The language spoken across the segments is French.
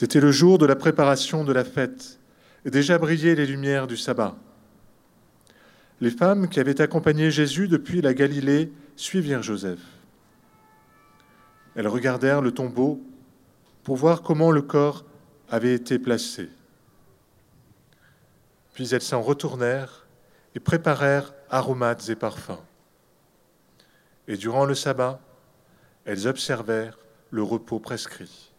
C'était le jour de la préparation de la fête, et déjà brillaient les lumières du sabbat. Les femmes qui avaient accompagné Jésus depuis la Galilée suivirent Joseph. Elles regardèrent le tombeau pour voir comment le corps avait été placé. Puis elles s'en retournèrent et préparèrent aromates et parfums. Et durant le sabbat, elles observèrent le repos prescrit.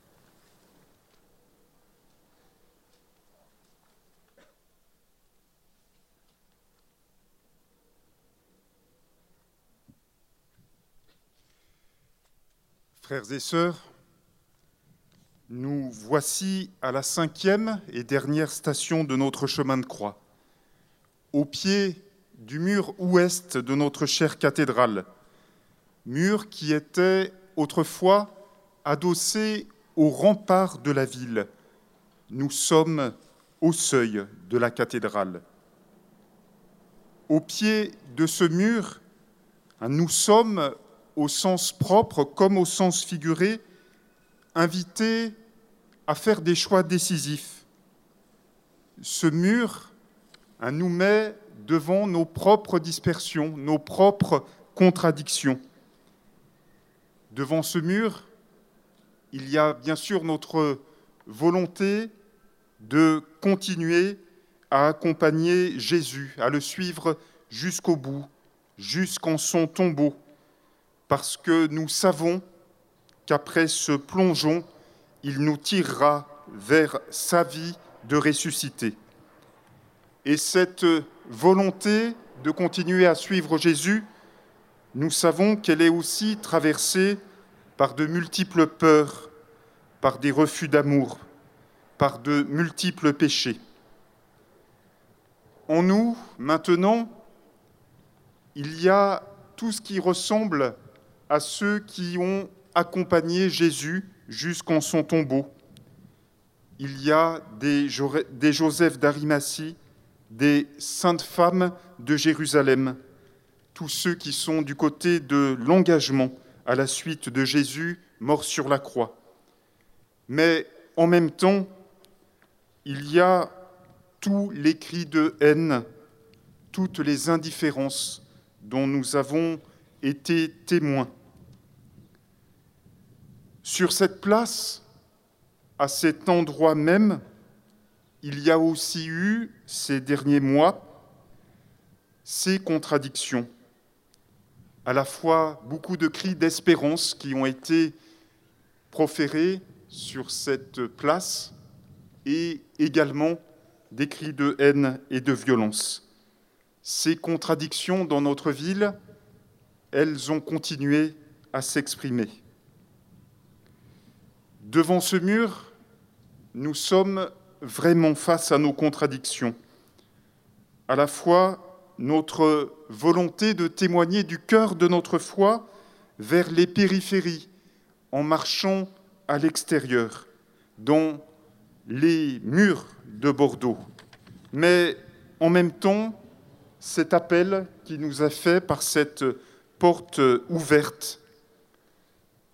Frères et sœurs, nous voici à la cinquième et dernière station de notre chemin de croix, au pied du mur ouest de notre chère cathédrale, mur qui était autrefois adossé au rempart de la ville. Nous sommes au seuil de la cathédrale. Au pied de ce mur, nous sommes au sens propre comme au sens figuré, invités à faire des choix décisifs. Ce mur nous met devant nos propres dispersions, nos propres contradictions. Devant ce mur, il y a bien sûr notre volonté de continuer à accompagner Jésus, à le suivre jusqu'au bout, jusqu'en son tombeau, parce que nous savons qu'après ce plongeon, il nous tirera vers sa vie de ressuscité. Et cette volonté de continuer à suivre Jésus, nous savons qu'elle est aussi traversée par de multiples peurs, par des refus d'amour, par de multiples péchés. En nous, maintenant, il y a tout ce qui ressemble à ceux qui ont accompagné Jésus jusqu'en son tombeau. Il y a des, des Joseph d'Arimathie, des saintes femmes de Jérusalem, tous ceux qui sont du côté de l'engagement à la suite de Jésus mort sur la croix. Mais en même temps, il y a tous les cris de haine, toutes les indifférences dont nous avons été témoins. Sur cette place, à cet endroit même, il y a aussi eu, ces derniers mois, ces contradictions, à la fois beaucoup de cris d'espérance qui ont été proférés sur cette place et également des cris de haine et de violence. Ces contradictions dans notre ville, elles ont continué à s'exprimer. Devant ce mur, nous sommes vraiment face à nos contradictions. À la fois notre volonté de témoigner du cœur de notre foi vers les périphéries, en marchant à l'extérieur, dans les murs de Bordeaux, mais en même temps cet appel qui nous a fait par cette porte ouverte.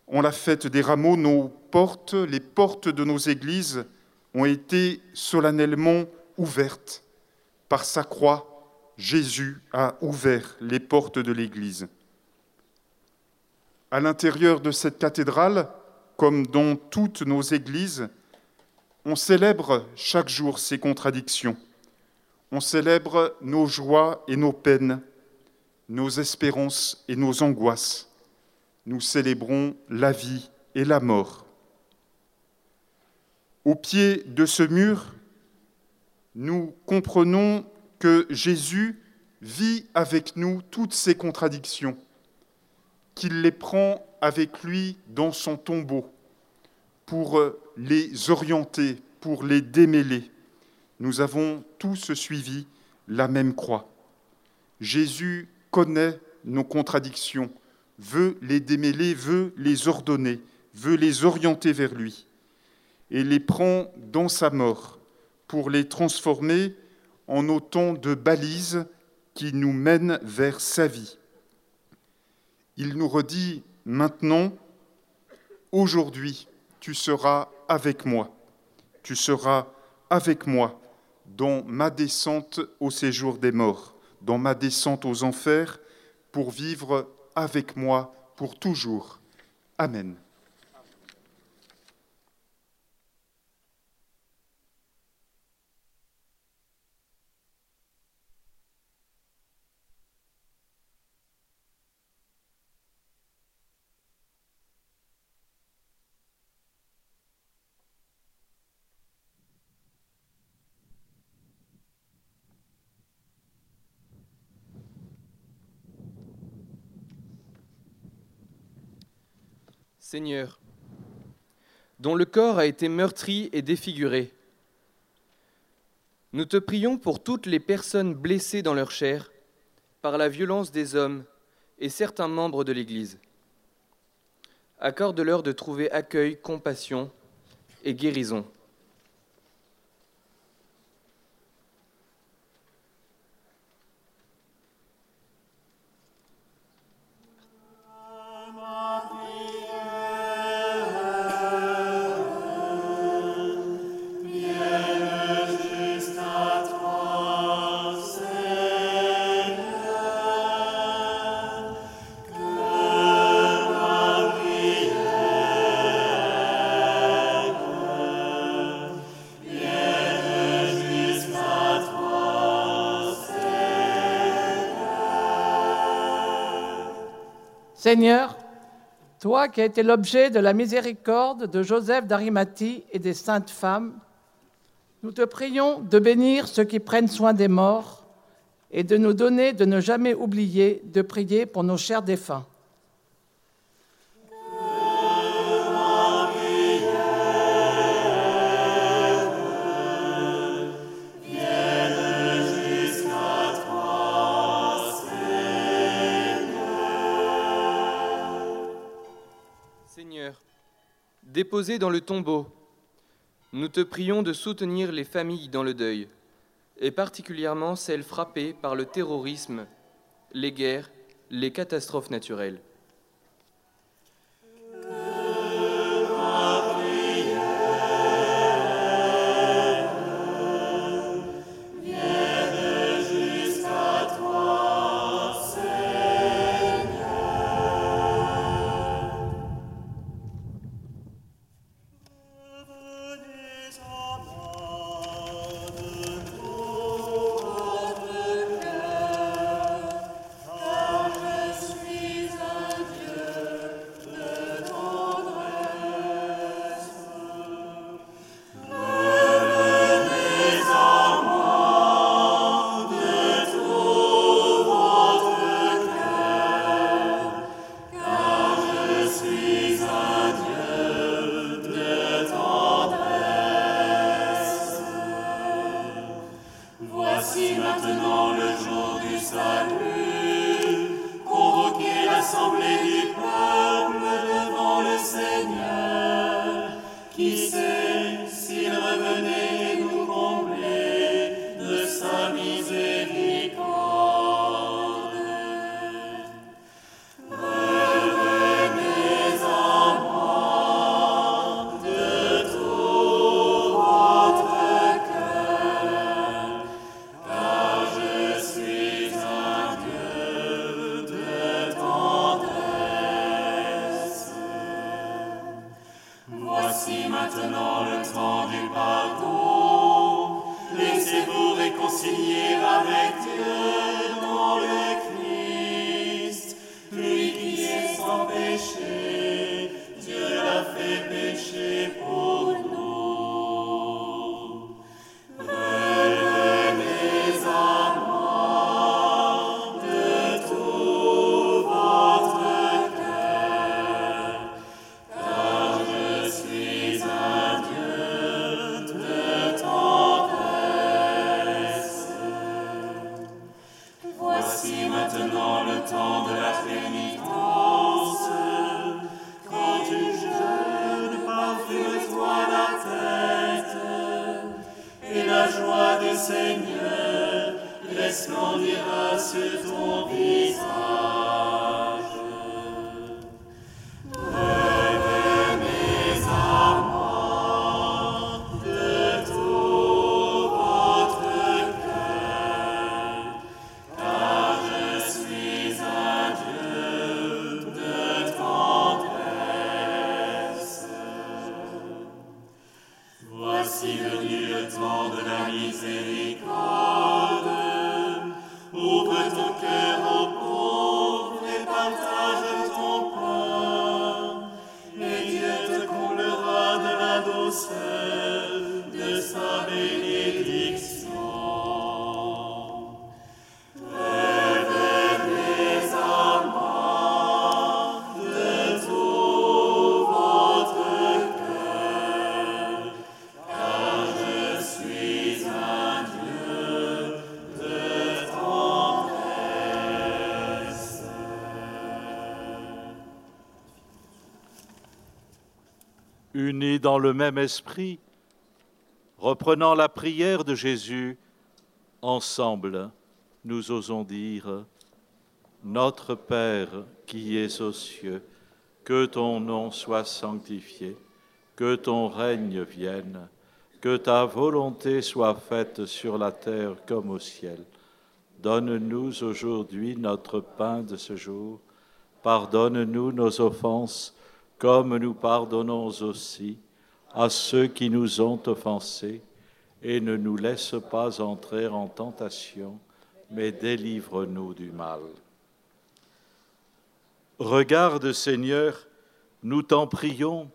On l'a fait des rameaux, nos les portes de nos églises ont été solennellement ouvertes. Par sa croix, Jésus a ouvert les portes de l'Église. À l'intérieur de cette cathédrale, comme dans toutes nos églises, on célèbre chaque jour ces contradictions. On célèbre nos joies et nos peines, nos espérances et nos angoisses. Nous célébrons la vie et la mort. Au pied de ce mur, nous comprenons que Jésus vit avec nous toutes ces contradictions, qu'il les prend avec lui dans son tombeau pour les orienter, pour les démêler. Nous avons tous suivi la même croix. Jésus connaît nos contradictions, veut les démêler, veut les ordonner, veut les orienter vers lui et les prend dans sa mort pour les transformer en autant de balises qui nous mènent vers sa vie. Il nous redit maintenant, aujourd'hui, tu seras avec moi. tu seras avec moi dans ma descente au séjour des morts, dans ma descente aux enfers, pour vivre avec moi pour toujours. Amen. Seigneur, dont le corps a été meurtri et défiguré, nous te prions pour toutes les personnes blessées dans leur chair par la violence des hommes et certains membres de l'Église. Accorde-leur de trouver accueil, compassion et guérison. Seigneur, toi qui as été l'objet de la miséricorde de Joseph d'Arimathie et des saintes femmes, nous te prions de bénir ceux qui prennent soin des morts et de nous donner de ne jamais oublier de prier pour nos chers défunts. Déposés dans le tombeau, nous te prions de soutenir les familles dans le deuil, et particulièrement celles frappées par le terrorisme, les guerres, les catastrophes naturelles. Seigneur, laisse grandir à ce ton visage. Unis dans le même esprit, reprenant la prière de Jésus, ensemble, nous osons dire, Notre Père qui es aux cieux, que ton nom soit sanctifié, que ton règne vienne, que ta volonté soit faite sur la terre comme au ciel. Donne-nous aujourd'hui notre pain de ce jour. Pardonne-nous nos offenses, comme nous pardonnons aussi à ceux qui nous ont offensés, et ne nous laisse pas entrer en tentation, mais délivre-nous du mal. Regarde, Seigneur, nous t'en prions,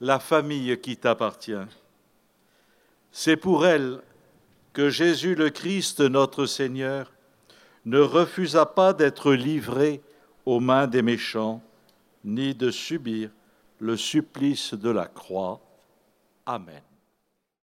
la famille qui t'appartient. C'est pour elle que Jésus le Christ, notre Seigneur, ne refusa pas d'être livré aux mains des méchants, ni de subir le supplice de la croix. Amen.